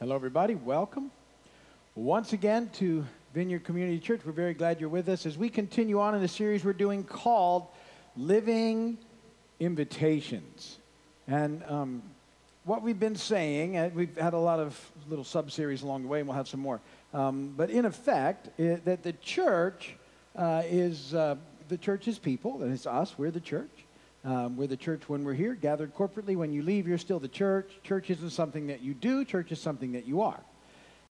Hello, everybody. Welcome once again to Vineyard Community Church. We're very glad you're with us as we continue on in the series we're doing called Living Invitations. And um, what we've been saying, and we've had a lot of little sub series along the way, and we'll have some more. Um, but in effect, it, that the church uh, is uh, the church is people, and it's us. We're the church. Um, we're the church when we're here, gathered corporately. When you leave, you're still the church. Church isn't something that you do, church is something that you are.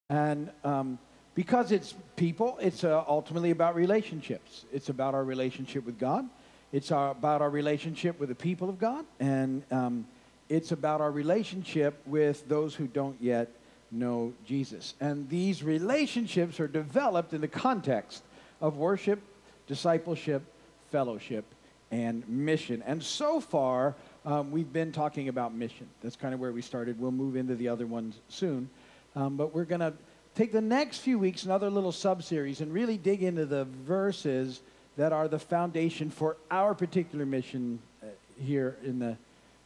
And um, because it's people, it's uh, ultimately about relationships. It's about our relationship with God, it's our, about our relationship with the people of God, and um, it's about our relationship with those who don't yet know Jesus. And these relationships are developed in the context of worship, discipleship, fellowship, and mission. And so far, um, we've been talking about mission. That's kind of where we started. We'll move into the other ones soon. Um, but we're going to take the next few weeks, another little sub series, and really dig into the verses that are the foundation for our particular mission uh, here in the,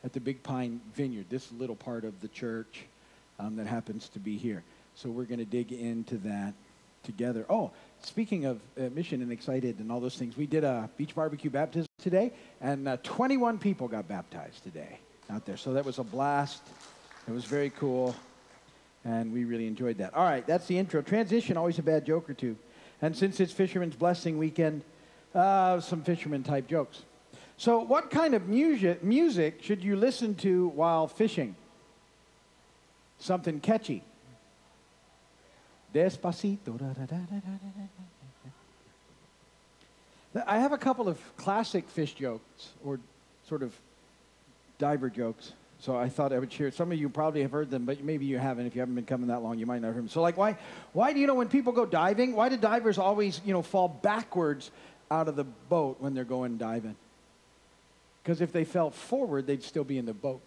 at the Big Pine Vineyard, this little part of the church um, that happens to be here. So we're going to dig into that together. Oh, speaking of uh, mission and excited and all those things, we did a beach barbecue baptism today, and uh, 21 people got baptized today out there. So that was a blast. It was very cool, and we really enjoyed that. All right, that's the intro. Transition, always a bad joke or two. And since it's Fisherman's Blessing weekend, uh, some fisherman type jokes. So, what kind of music, music should you listen to while fishing? Something catchy. Despacito. I have a couple of classic fish jokes or sort of diver jokes. So I thought I would share. Some of you probably have heard them, but maybe you haven't. If you haven't been coming that long, you might not have heard them. So, like, why, why do you know when people go diving? Why do divers always, you know, fall backwards out of the boat when they're going diving? Because if they fell forward, they'd still be in the boat.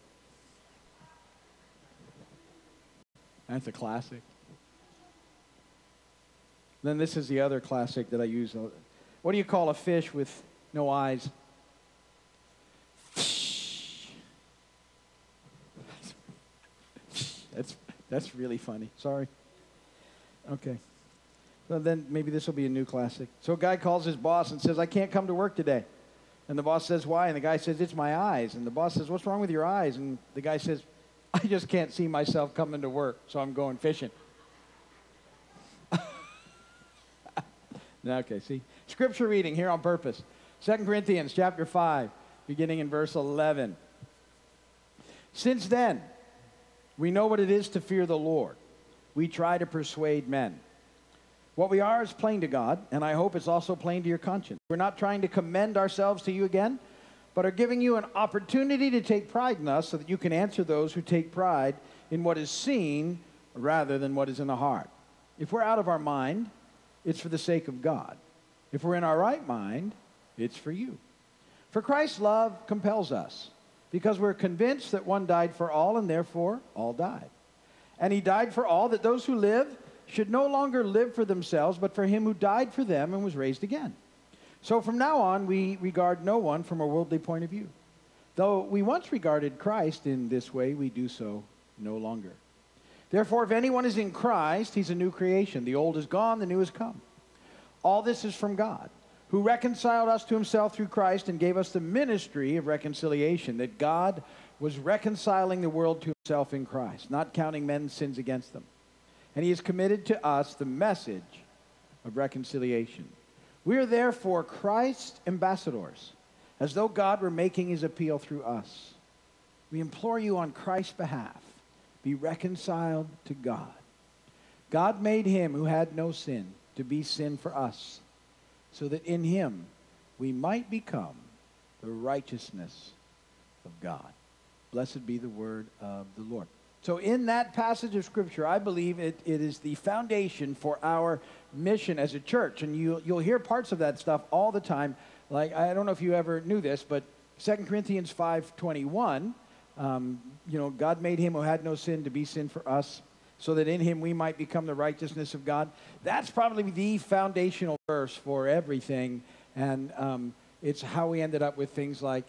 That's a classic. Then this is the other classic that I use. What do you call a fish with no eyes? That's, that's really funny. Sorry. Okay. Well, then maybe this will be a new classic. So a guy calls his boss and says, I can't come to work today. And the boss says, Why? And the guy says, It's my eyes. And the boss says, What's wrong with your eyes? And the guy says, I just can't see myself coming to work, so I'm going fishing. Okay, see? Scripture reading here on purpose. 2 Corinthians chapter 5, beginning in verse 11. Since then, we know what it is to fear the Lord. We try to persuade men. What we are is plain to God, and I hope it's also plain to your conscience. We're not trying to commend ourselves to you again, but are giving you an opportunity to take pride in us so that you can answer those who take pride in what is seen rather than what is in the heart. If we're out of our mind, it's for the sake of God. If we're in our right mind, it's for you. For Christ's love compels us because we're convinced that one died for all and therefore all died. And he died for all that those who live should no longer live for themselves, but for him who died for them and was raised again. So from now on, we regard no one from a worldly point of view. Though we once regarded Christ in this way, we do so no longer. Therefore, if anyone is in Christ, he's a new creation. The old is gone, the new has come. All this is from God, who reconciled us to himself through Christ and gave us the ministry of reconciliation, that God was reconciling the world to himself in Christ, not counting men's sins against them. And he has committed to us the message of reconciliation. We are therefore Christ's ambassadors, as though God were making his appeal through us. We implore you on Christ's behalf be reconciled to God. God made him who had no sin to be sin for us, so that in him we might become the righteousness of God. Blessed be the word of the Lord. So, in that passage of Scripture, I believe it, it is the foundation for our mission as a church. And you, you'll hear parts of that stuff all the time. Like, I don't know if you ever knew this, but 2 Corinthians 5.21, um, you know, God made him who had no sin to be sin for us, so that in him we might become the righteousness of God. That's probably the foundational verse for everything. And um, it's how we ended up with things like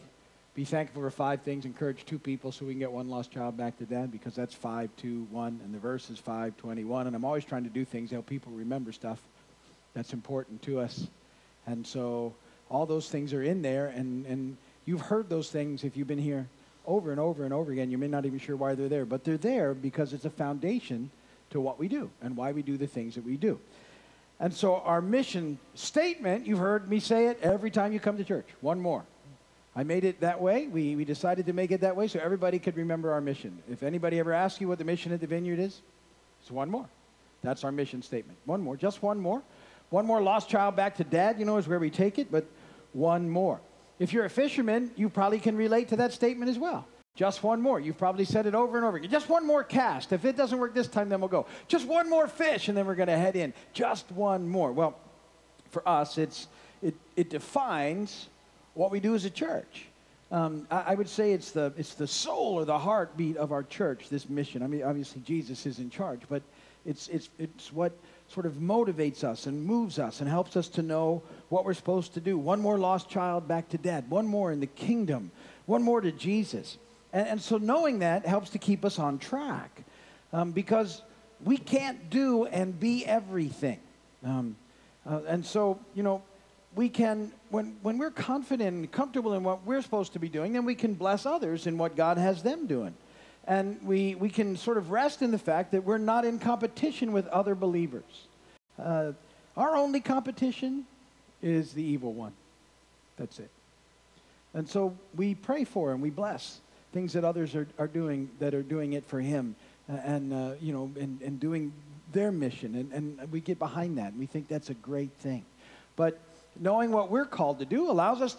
be thankful for five things, encourage two people so we can get one lost child back to dad because that's 5, 2, 1, and the verse is 5, 21. And I'm always trying to do things to help people remember stuff that's important to us. And so all those things are in there, and, and you've heard those things if you've been here over and over and over again. You may not even be sure why they're there, but they're there because it's a foundation to what we do and why we do the things that we do. And so our mission statement, you've heard me say it every time you come to church. One more. I made it that way. We, we decided to make it that way so everybody could remember our mission. If anybody ever asks you what the mission at the vineyard is, it's one more. That's our mission statement. One more, just one more. One more lost child back to dad, you know, is where we take it, but one more. If you're a fisherman, you probably can relate to that statement as well. Just one more. You've probably said it over and over again. Just one more cast. If it doesn't work this time, then we'll go. Just one more fish, and then we're going to head in. Just one more. Well, for us, it's, it, it defines what we do as a church. Um, I, I, would say it's the, it's the soul or the heartbeat of our church, this mission. I mean, obviously, Jesus is in charge, but it's, it's, it's what sort of motivates us and moves us and helps us to know what we're supposed to do. One more lost child back to dad, one more in the kingdom, one more to Jesus. And, and so knowing that helps to keep us on track um, because we can't do and be everything. Um, uh, and so, you know, we can, when, when we're confident and comfortable in what we're supposed to be doing, then we can bless others in what God has them doing. And we, we can sort of rest in the fact that we're not in competition with other believers. Uh, our only competition is the evil one. That's it. And so we pray for and we bless things that others are, are doing that are doing it for him uh, and, uh, you know, and, and doing their mission. And, and we get behind that. And we think that's a great thing. But knowing what we're called to do allows us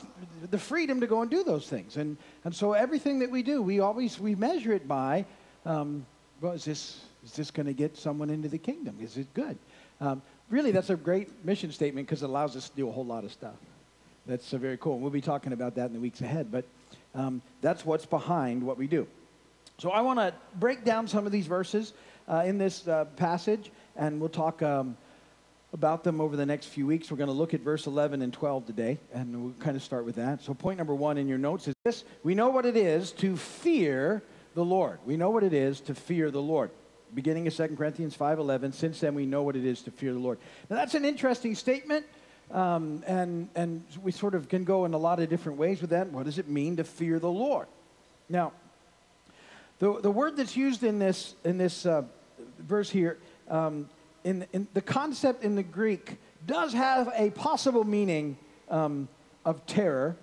the freedom to go and do those things. And, and so everything that we do, we always, we measure it by, um, well, is this, is this going to get someone into the kingdom? Is it good? Um, really, that's a great mission statement because it allows us to do a whole lot of stuff. That's uh, very cool. And we'll be talking about that in the weeks ahead. But um, that's what's behind what we do. So I want to break down some of these verses uh, in this uh, passage, and we'll talk um, about them over the next few weeks. We're going to look at verse 11 and 12 today, and we'll kind of start with that. So, point number one in your notes is this We know what it is to fear the Lord. We know what it is to fear the Lord. Beginning of 2 Corinthians 5.11, since then we know what it is to fear the Lord. Now, that's an interesting statement. Um, and, and we sort of can go in a lot of different ways with that. What does it mean to fear the Lord? Now, the, the word that's used in this, in this uh, verse here, um, in, in, the concept in the Greek does have a possible meaning um, of terror,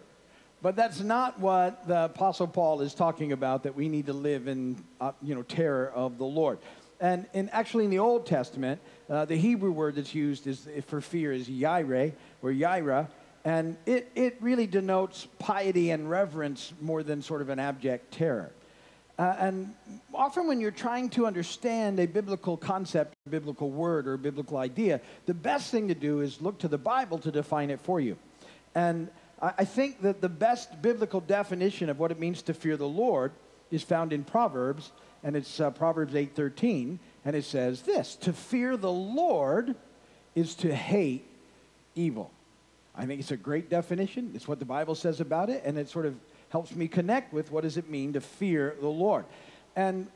but that's not what the Apostle Paul is talking about, that we need to live in uh, you know, terror of the Lord. And, and actually, in the Old Testament, uh, the Hebrew word that's used is, for fear is yire or yira, and it, it really denotes piety and reverence more than sort of an abject terror. Uh, and often, when you're trying to understand a biblical concept, a biblical word, or a biblical idea, the best thing to do is look to the Bible to define it for you. And I, I think that the best biblical definition of what it means to fear the Lord is found in Proverbs and it's uh, Proverbs 8:13, and it says this: "To fear the Lord is to hate evil." I think it's a great definition. It's what the Bible says about it, and it sort of helps me connect with what does it mean to fear the Lord. And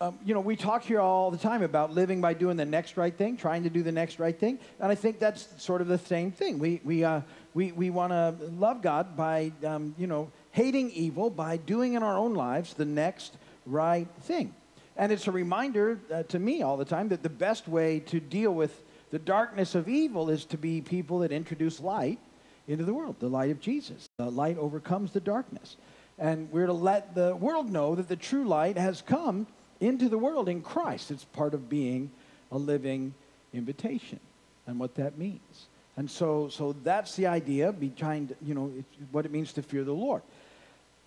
um, you know, we talk here all the time about living by doing the next right thing, trying to do the next right thing, and I think that's sort of the same thing. We we uh, we we want to love God by um, you know hating evil by doing in our own lives the next right thing. And it's a reminder uh, to me all the time that the best way to deal with the darkness of evil is to be people that introduce light into the world, the light of Jesus. The light overcomes the darkness. And we're to let the world know that the true light has come into the world in Christ. It's part of being a living invitation and what that means. And so, so that's the idea behind, you know, what it means to fear the Lord.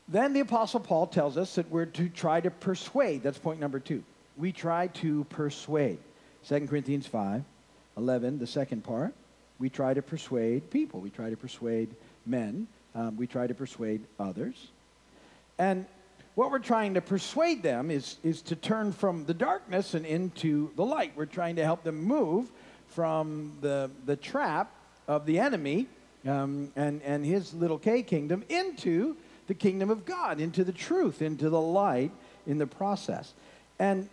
Then the Apostle Paul tells us that we're to try to persuade. That's point number two. We try to persuade. 2 Corinthians 5, 11, the second part. We try to persuade people. We try to persuade men. Um, we try to persuade others. And what we're trying to persuade them is, is to turn from the darkness and into the light. We're trying to help them move from the, the trap of the enemy um, and, and his little K kingdom into the kingdom of God, into the truth, into the light in the process. And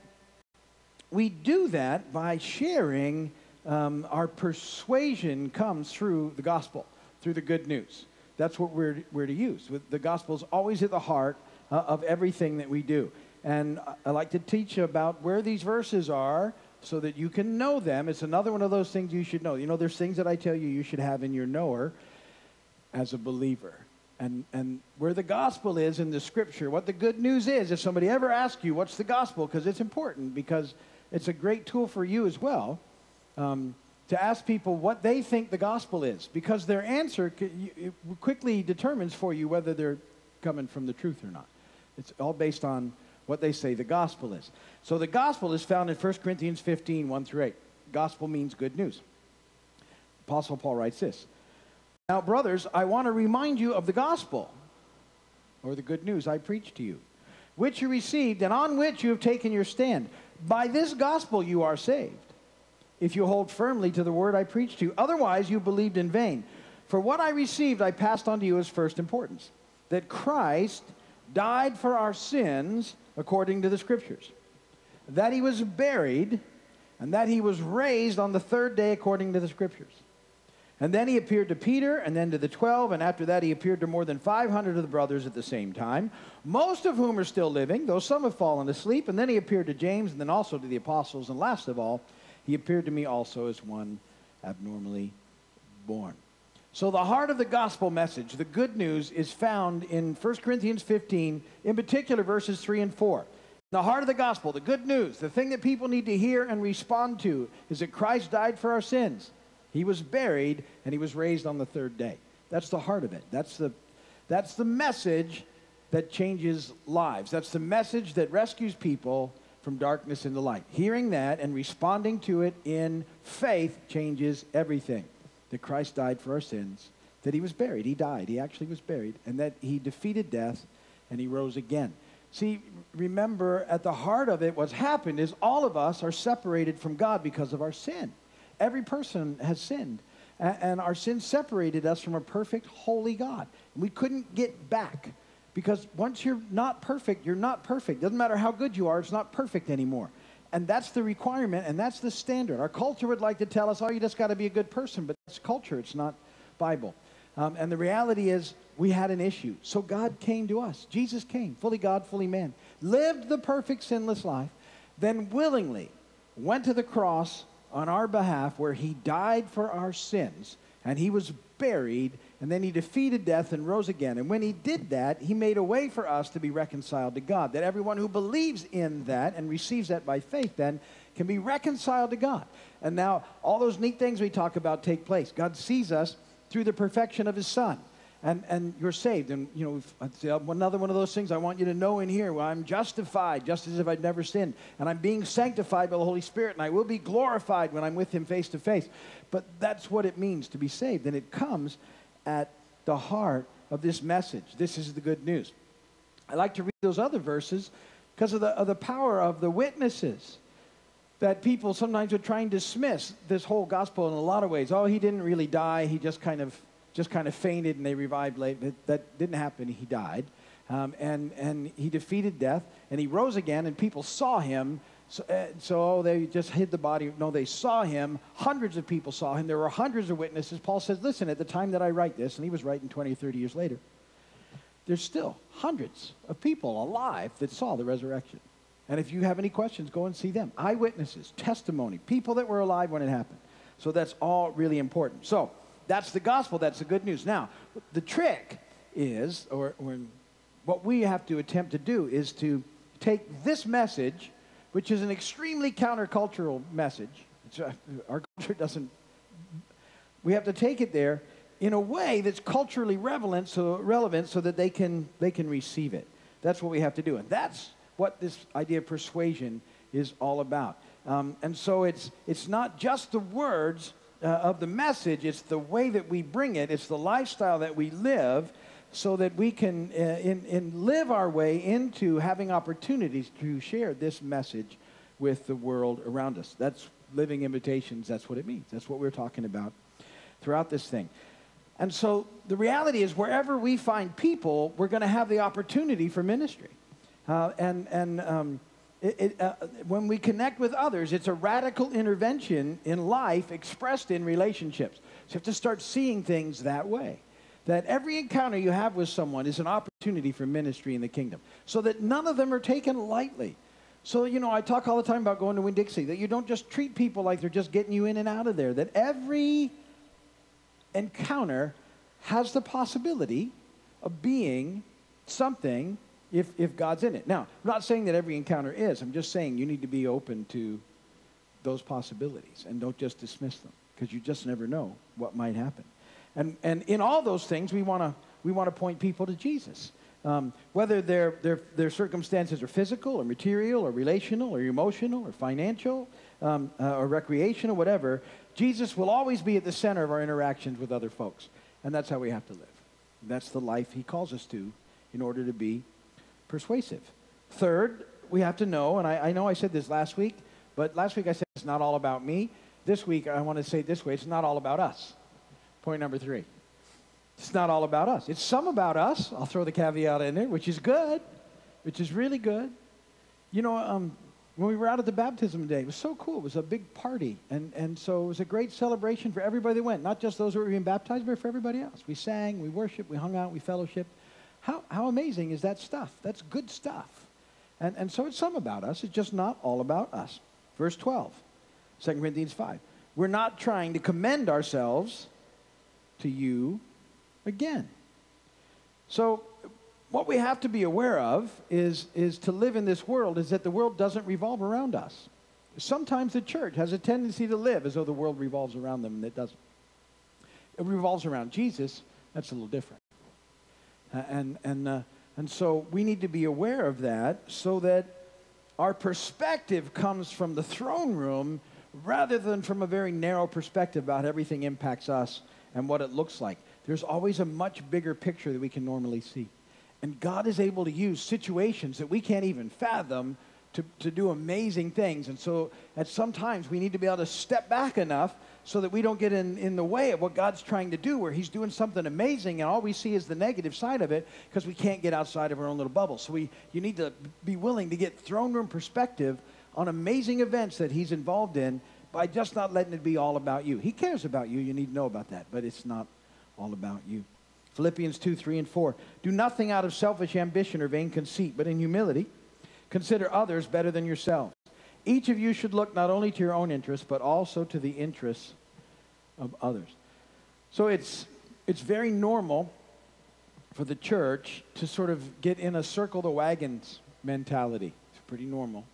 we do that by sharing um, our persuasion comes through the gospel, through the good news. That's what we're, we're to use. The gospel is always at the heart uh, of everything that we do. And I like to teach about where these verses are so that you can know them. It's another one of those things you should know. You know, there's things that I tell you you should have in your knower as a believer. And, and where the gospel is in the scripture, what the good news is, if somebody ever asks you, what's the gospel? Because it's important, because it's a great tool for you as well um, to ask people what they think the gospel is, because their answer quickly determines for you whether they're coming from the truth or not. It's all based on what they say the gospel is. So the gospel is found in 1 Corinthians 15, 1 through 8. Gospel means good news. Apostle Paul writes this Now, brothers, I want to remind you of the gospel, or the good news I preached to you, which you received and on which you have taken your stand. By this gospel you are saved if you hold firmly to the word I preached to you. Otherwise, you believed in vain. For what I received, I passed on to you as first importance that Christ died for our sins according to the Scriptures, that he was buried, and that he was raised on the third day according to the Scriptures. And then he appeared to Peter, and then to the twelve, and after that he appeared to more than 500 of the brothers at the same time, most of whom are still living, though some have fallen asleep. And then he appeared to James, and then also to the apostles, and last of all, he appeared to me also as one abnormally born. So, the heart of the gospel message, the good news, is found in 1 Corinthians 15, in particular verses 3 and 4. The heart of the gospel, the good news, the thing that people need to hear and respond to is that Christ died for our sins. He was buried and he was raised on the third day. That's the heart of it. That's the, that's the message that changes lives. That's the message that rescues people from darkness into light. Hearing that and responding to it in faith changes everything. That Christ died for our sins, that he was buried. He died. He actually was buried, and that he defeated death and he rose again. See, remember, at the heart of it, what's happened is all of us are separated from God because of our sin. Every person has sinned, and our sin separated us from a perfect, holy God. We couldn't get back. Because once you're not perfect, you're not perfect. Doesn't matter how good you are, it's not perfect anymore. And that's the requirement and that's the standard. Our culture would like to tell us, oh, you just got to be a good person, but it's culture, it's not Bible. Um, and the reality is, we had an issue. So God came to us. Jesus came, fully God, fully man, lived the perfect, sinless life, then willingly went to the cross on our behalf where he died for our sins and he was buried and then he defeated death and rose again. And when he did that, he made a way for us to be reconciled to God. That everyone who believes in that and receives that by faith then can be reconciled to God. And now all those neat things we talk about take place. God sees us through the perfection of his son. And, and you're saved. And, you know, uh, another one of those things I want you to know in here well, I'm justified just as if I'd never sinned. And I'm being sanctified by the Holy Spirit. And I will be glorified when I'm with him face to face. But that's what it means to be saved. And it comes at the heart of this message. This is the good news. I like to read those other verses because of the, of the power of the witnesses that people sometimes would try and dismiss this whole gospel in a lot of ways. Oh, he didn't really die. He just kind of just kind of fainted and they revived late. But that didn't happen. He died. Um, and, and he defeated death and he rose again and people saw him so, uh, so they just hid the body. No, they saw him. Hundreds of people saw him. There were hundreds of witnesses. Paul says, listen, at the time that I write this, and he was writing 20 or 30 years later, there's still hundreds of people alive that saw the resurrection. And if you have any questions, go and see them. Eyewitnesses, testimony, people that were alive when it happened. So that's all really important. So that's the gospel. That's the good news. Now, the trick is, or, or what we have to attempt to do is to take this message which is an extremely countercultural message. Uh, our culture doesn't, we have to take it there in a way that's culturally relevant so, relevant so that they can, they can receive it. That's what we have to do. And that's what this idea of persuasion is all about. Um, and so it's, it's not just the words uh, of the message, it's the way that we bring it, it's the lifestyle that we live so that we can uh, in, in live our way into having opportunities to share this message with the world around us. That's living invitations. That's what it means. That's what we're talking about throughout this thing. And so the reality is, wherever we find people, we're going to have the opportunity for ministry. Uh, and and um, it, uh, when we connect with others, it's a radical intervention in life expressed in relationships. So you have to start seeing things that way. That every encounter you have with someone is an opportunity for ministry in the kingdom. So that none of them are taken lightly. So, you know, I talk all the time about going to Winn Dixie, that you don't just treat people like they're just getting you in and out of there, that every encounter has the possibility of being something if, if God's in it. Now, I'm not saying that every encounter is. I'm just saying you need to be open to those possibilities and don't just dismiss them because you just never know what might happen. And, and in all those things, we want to we want to point people to Jesus. Um, whether their, their, their circumstances are physical or material or relational or emotional or financial um, uh, or recreational, whatever, Jesus will always be at the center of our interactions with other folks. And that's how we have to live. That's the life he calls us to in order to be persuasive. Third, we have to know, and I, I know I said this last week, but last week I said it's not all about me. This week I want to say this way it's not all about us. Point number three. It's not all about us. It's some about us. I'll throw the caveat in there, which is good, which is really good. You know, um, when we were out at the baptism day, it was so cool. It was a big party. And, and so it was a great celebration for everybody that went, not just those who were being baptized, but for everybody else. We sang, we worshiped, we hung out, we fellowshiped. How, how amazing is that stuff? That's good stuff. And, and so it's some about us. It's just not all about us. Verse 12, 2 Corinthians 5. We're not trying to commend ourselves to you again. So what we have to be aware of is, is to live in this world is that the world doesn't revolve around us. Sometimes the church has a tendency to live as though the world revolves around them, and it doesn't. It revolves around Jesus. That's a little different. And, and, uh, and so we need to be aware of that so that our perspective comes from the throne room rather than from a very narrow perspective about everything impacts us and what it looks like. There's always a much bigger picture that we can normally see. And God is able to use situations that we can't even fathom to, to do amazing things. And so at sometimes we need to be able to step back enough so that we don't get in, in the way of what God's trying to do, where He's doing something amazing and all we see is the negative side of it because we can't get outside of our own little bubble. So we, you need to be willing to get throne room perspective on amazing events that He's involved in by just not letting it be all about you. He cares about you. You need to know about that, but it's not all about you. Philippians 2, 3, and 4. Do nothing out of selfish ambition or vain conceit, but in humility consider others better than yourselves. Each of you should look not only to your own interests, but also to the interests of others. So it's, it's very normal for the church to sort of get in a circle the wagons mentality. It's pretty normal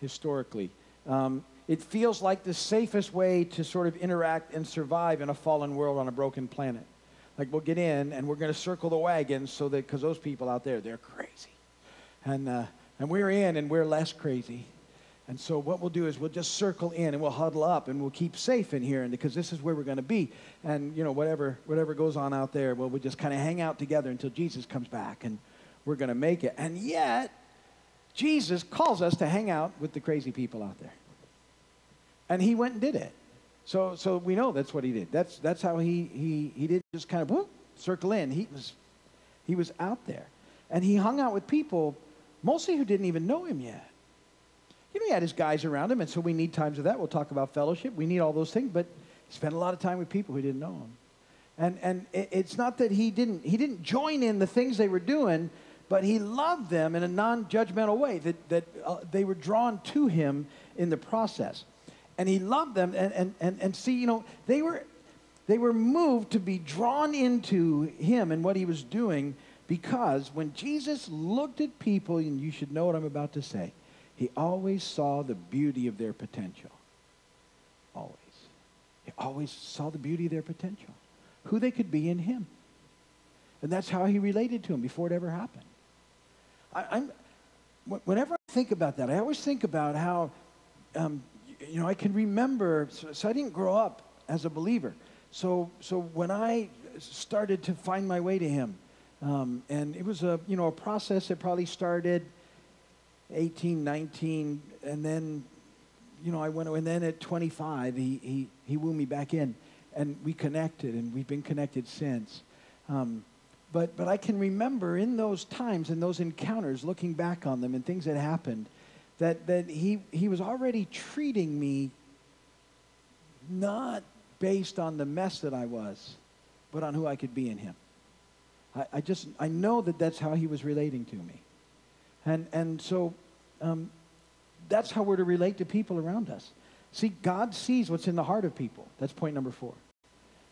historically. Um, it feels like the safest way to sort of interact and survive in a fallen world on a broken planet like we'll get in and we're going to circle the wagons so that because those people out there they're crazy and uh, and we're in and we're less crazy and so what we'll do is we'll just circle in and we'll huddle up and we'll keep safe in here because this is where we're going to be and you know whatever whatever goes on out there well we'll just kind of hang out together until jesus comes back and we're going to make it and yet jesus calls us to hang out with the crazy people out there and he went and did it so, so we know that's what he did. That's, that's how he, he, he didn't just kind of whoop, circle in. He was, he was out there. And he hung out with people mostly who didn't even know him yet. You know, he had his guys around him, and so we need times of that. We'll talk about fellowship. We need all those things, but he spent a lot of time with people who didn't know him. And, and it's not that he didn't, he didn't join in the things they were doing, but he loved them in a non-judgmental way, that, that uh, they were drawn to him in the process and he loved them. And, and, and, and see, you know, they were, they were moved to be drawn into him and what he was doing because when Jesus looked at people, and you should know what I'm about to say, he always saw the beauty of their potential. Always. He always saw the beauty of their potential, who they could be in him. And that's how he related to him before it ever happened. I, am whenever I think about that, I always think about how um, you know, I can remember, so, so I didn't grow up as a believer. So, so when I started to find my way to him, um, and it was a, you know, a process that probably started 18, 19, and then, you know, I went, and then at 25, he, he, he wooed me back in. and we connected, and we've been connected since. Um, but, but I can remember in those times, and those encounters, looking back on them and things that happened, that, that he, he was already treating me not based on the mess that I was, but on who I could be in him. I, I just, I know that that's how he was relating to me. And, and so um, that's how we're to relate to people around us. See, God sees what's in the heart of people. That's point number four.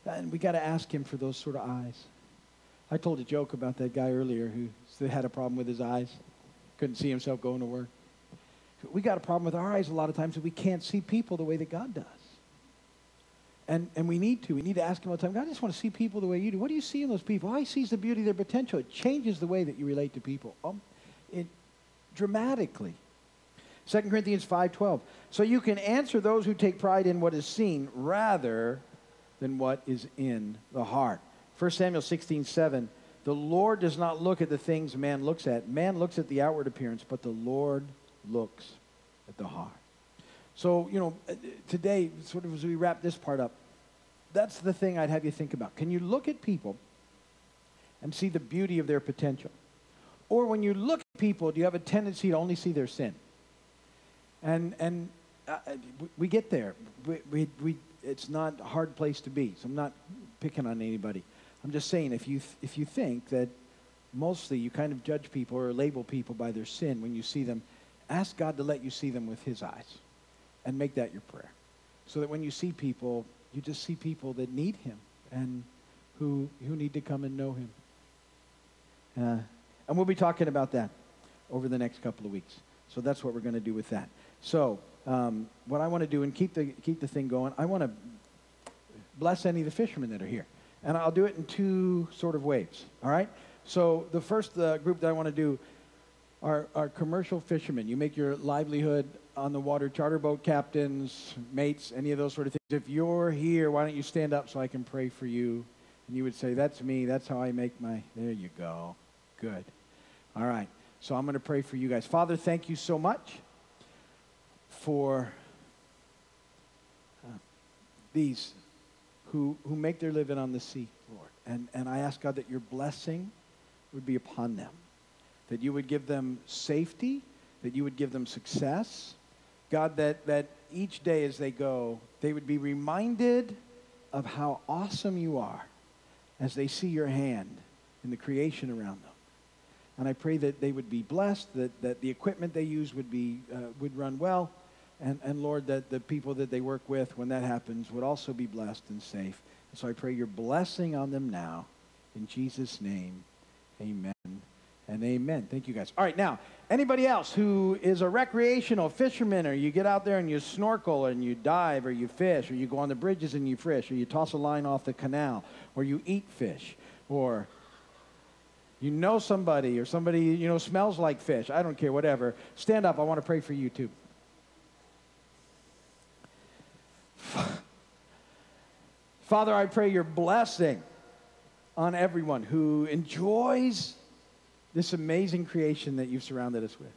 And we got to ask him for those sort of eyes. I told a joke about that guy earlier who had a problem with his eyes, couldn't see himself going to work. We got a problem with our eyes a lot of times that we can't see people the way that God does. And, and we need to. We need to ask him all the time, God, I just want to see people the way you do. What do you see in those people? Oh, he sees the beauty of their potential. It changes the way that you relate to people um, it, dramatically. 2 Corinthians 5.12. So you can answer those who take pride in what is seen rather than what is in the heart. 1 Samuel 16.7. The Lord does not look at the things man looks at. Man looks at the outward appearance, but the Lord looks at the heart. So, you know, uh, today, sort of as we wrap this part up, that's the thing I'd have you think about. Can you look at people and see the beauty of their potential? Or when you look at people, do you have a tendency to only see their sin? And, and uh, uh we get there. We, we, we, it's not a hard place to be. So I'm not picking on anybody. I'm just saying if you, if you think that mostly you kind of judge people or label people by their sin when you see them, ask God to let you see them with his eyes and make that your prayer. So that when you see people, you just see people that need him and who, who need to come and know him. Uh, and we'll be talking about that over the next couple of weeks. So that's what we're going to do with that. So um, what I want to do and keep the, keep the thing going, I want to bless any of the fishermen that are here. And I'll do it in two sort of waves, all right? So the first uh, group that I want to do are, are commercial fishermen. You make your livelihood on the water, charter boat captains, mates, any of those sort of things. If you're here, why don't you stand up so I can pray for you? And you would say, That's me. That's how I make my. There you go. Good. All right. So I'm going to pray for you guys. Father, thank you so much for uh, these who, who make their living on the sea, Lord. And, and I ask God that your blessing would be upon them, that you would give them safety, that you would give them success, God, that, that each day as they go, they would be reminded of how awesome you are as they see your hand in the creation around them. And I pray that they would be blessed, that, that the equipment they use would, be, uh, would run well, and, and Lord, that the people that they work with, when that happens, would also be blessed and safe. And so I pray your blessing on them now. In Jesus' name, amen and amen. Thank you guys. All right, now, anybody else who is a recreational fisherman, or you get out there and you snorkel and you dive, or you fish, or you go on the bridges and you fish, or you toss a line off the canal, or you eat fish, or you know somebody, or somebody you know smells like fish. I don't care, whatever. Stand up. I want to pray for you too. Father, I pray your blessing on everyone who enjoys this amazing creation that you've surrounded us with.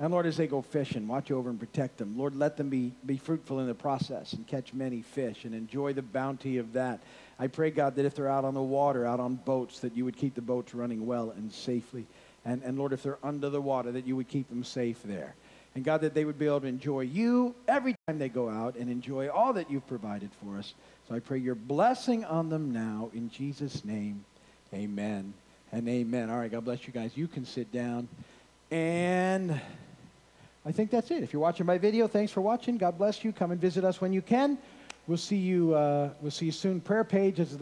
And Lord, as they go fishing, watch over and protect them. Lord, let them be, be fruitful in the process and catch many fish and enjoy the bounty of that. I pray, God, that if they're out on the water, out on boats, that you would keep the boats running well and safely. And, and Lord, if they're under the water, that you would keep them safe there. And God, that they would be able to enjoy you every time they go out and enjoy all that you've provided for us. So I pray your blessing on them now. In Jesus' name, amen and amen. All right, God bless you guys. You can sit down. And I think that's it. If you're watching my video, thanks for watching. God bless you. Come and visit us when you can. We'll see you, uh, we'll see you soon. Prayer page is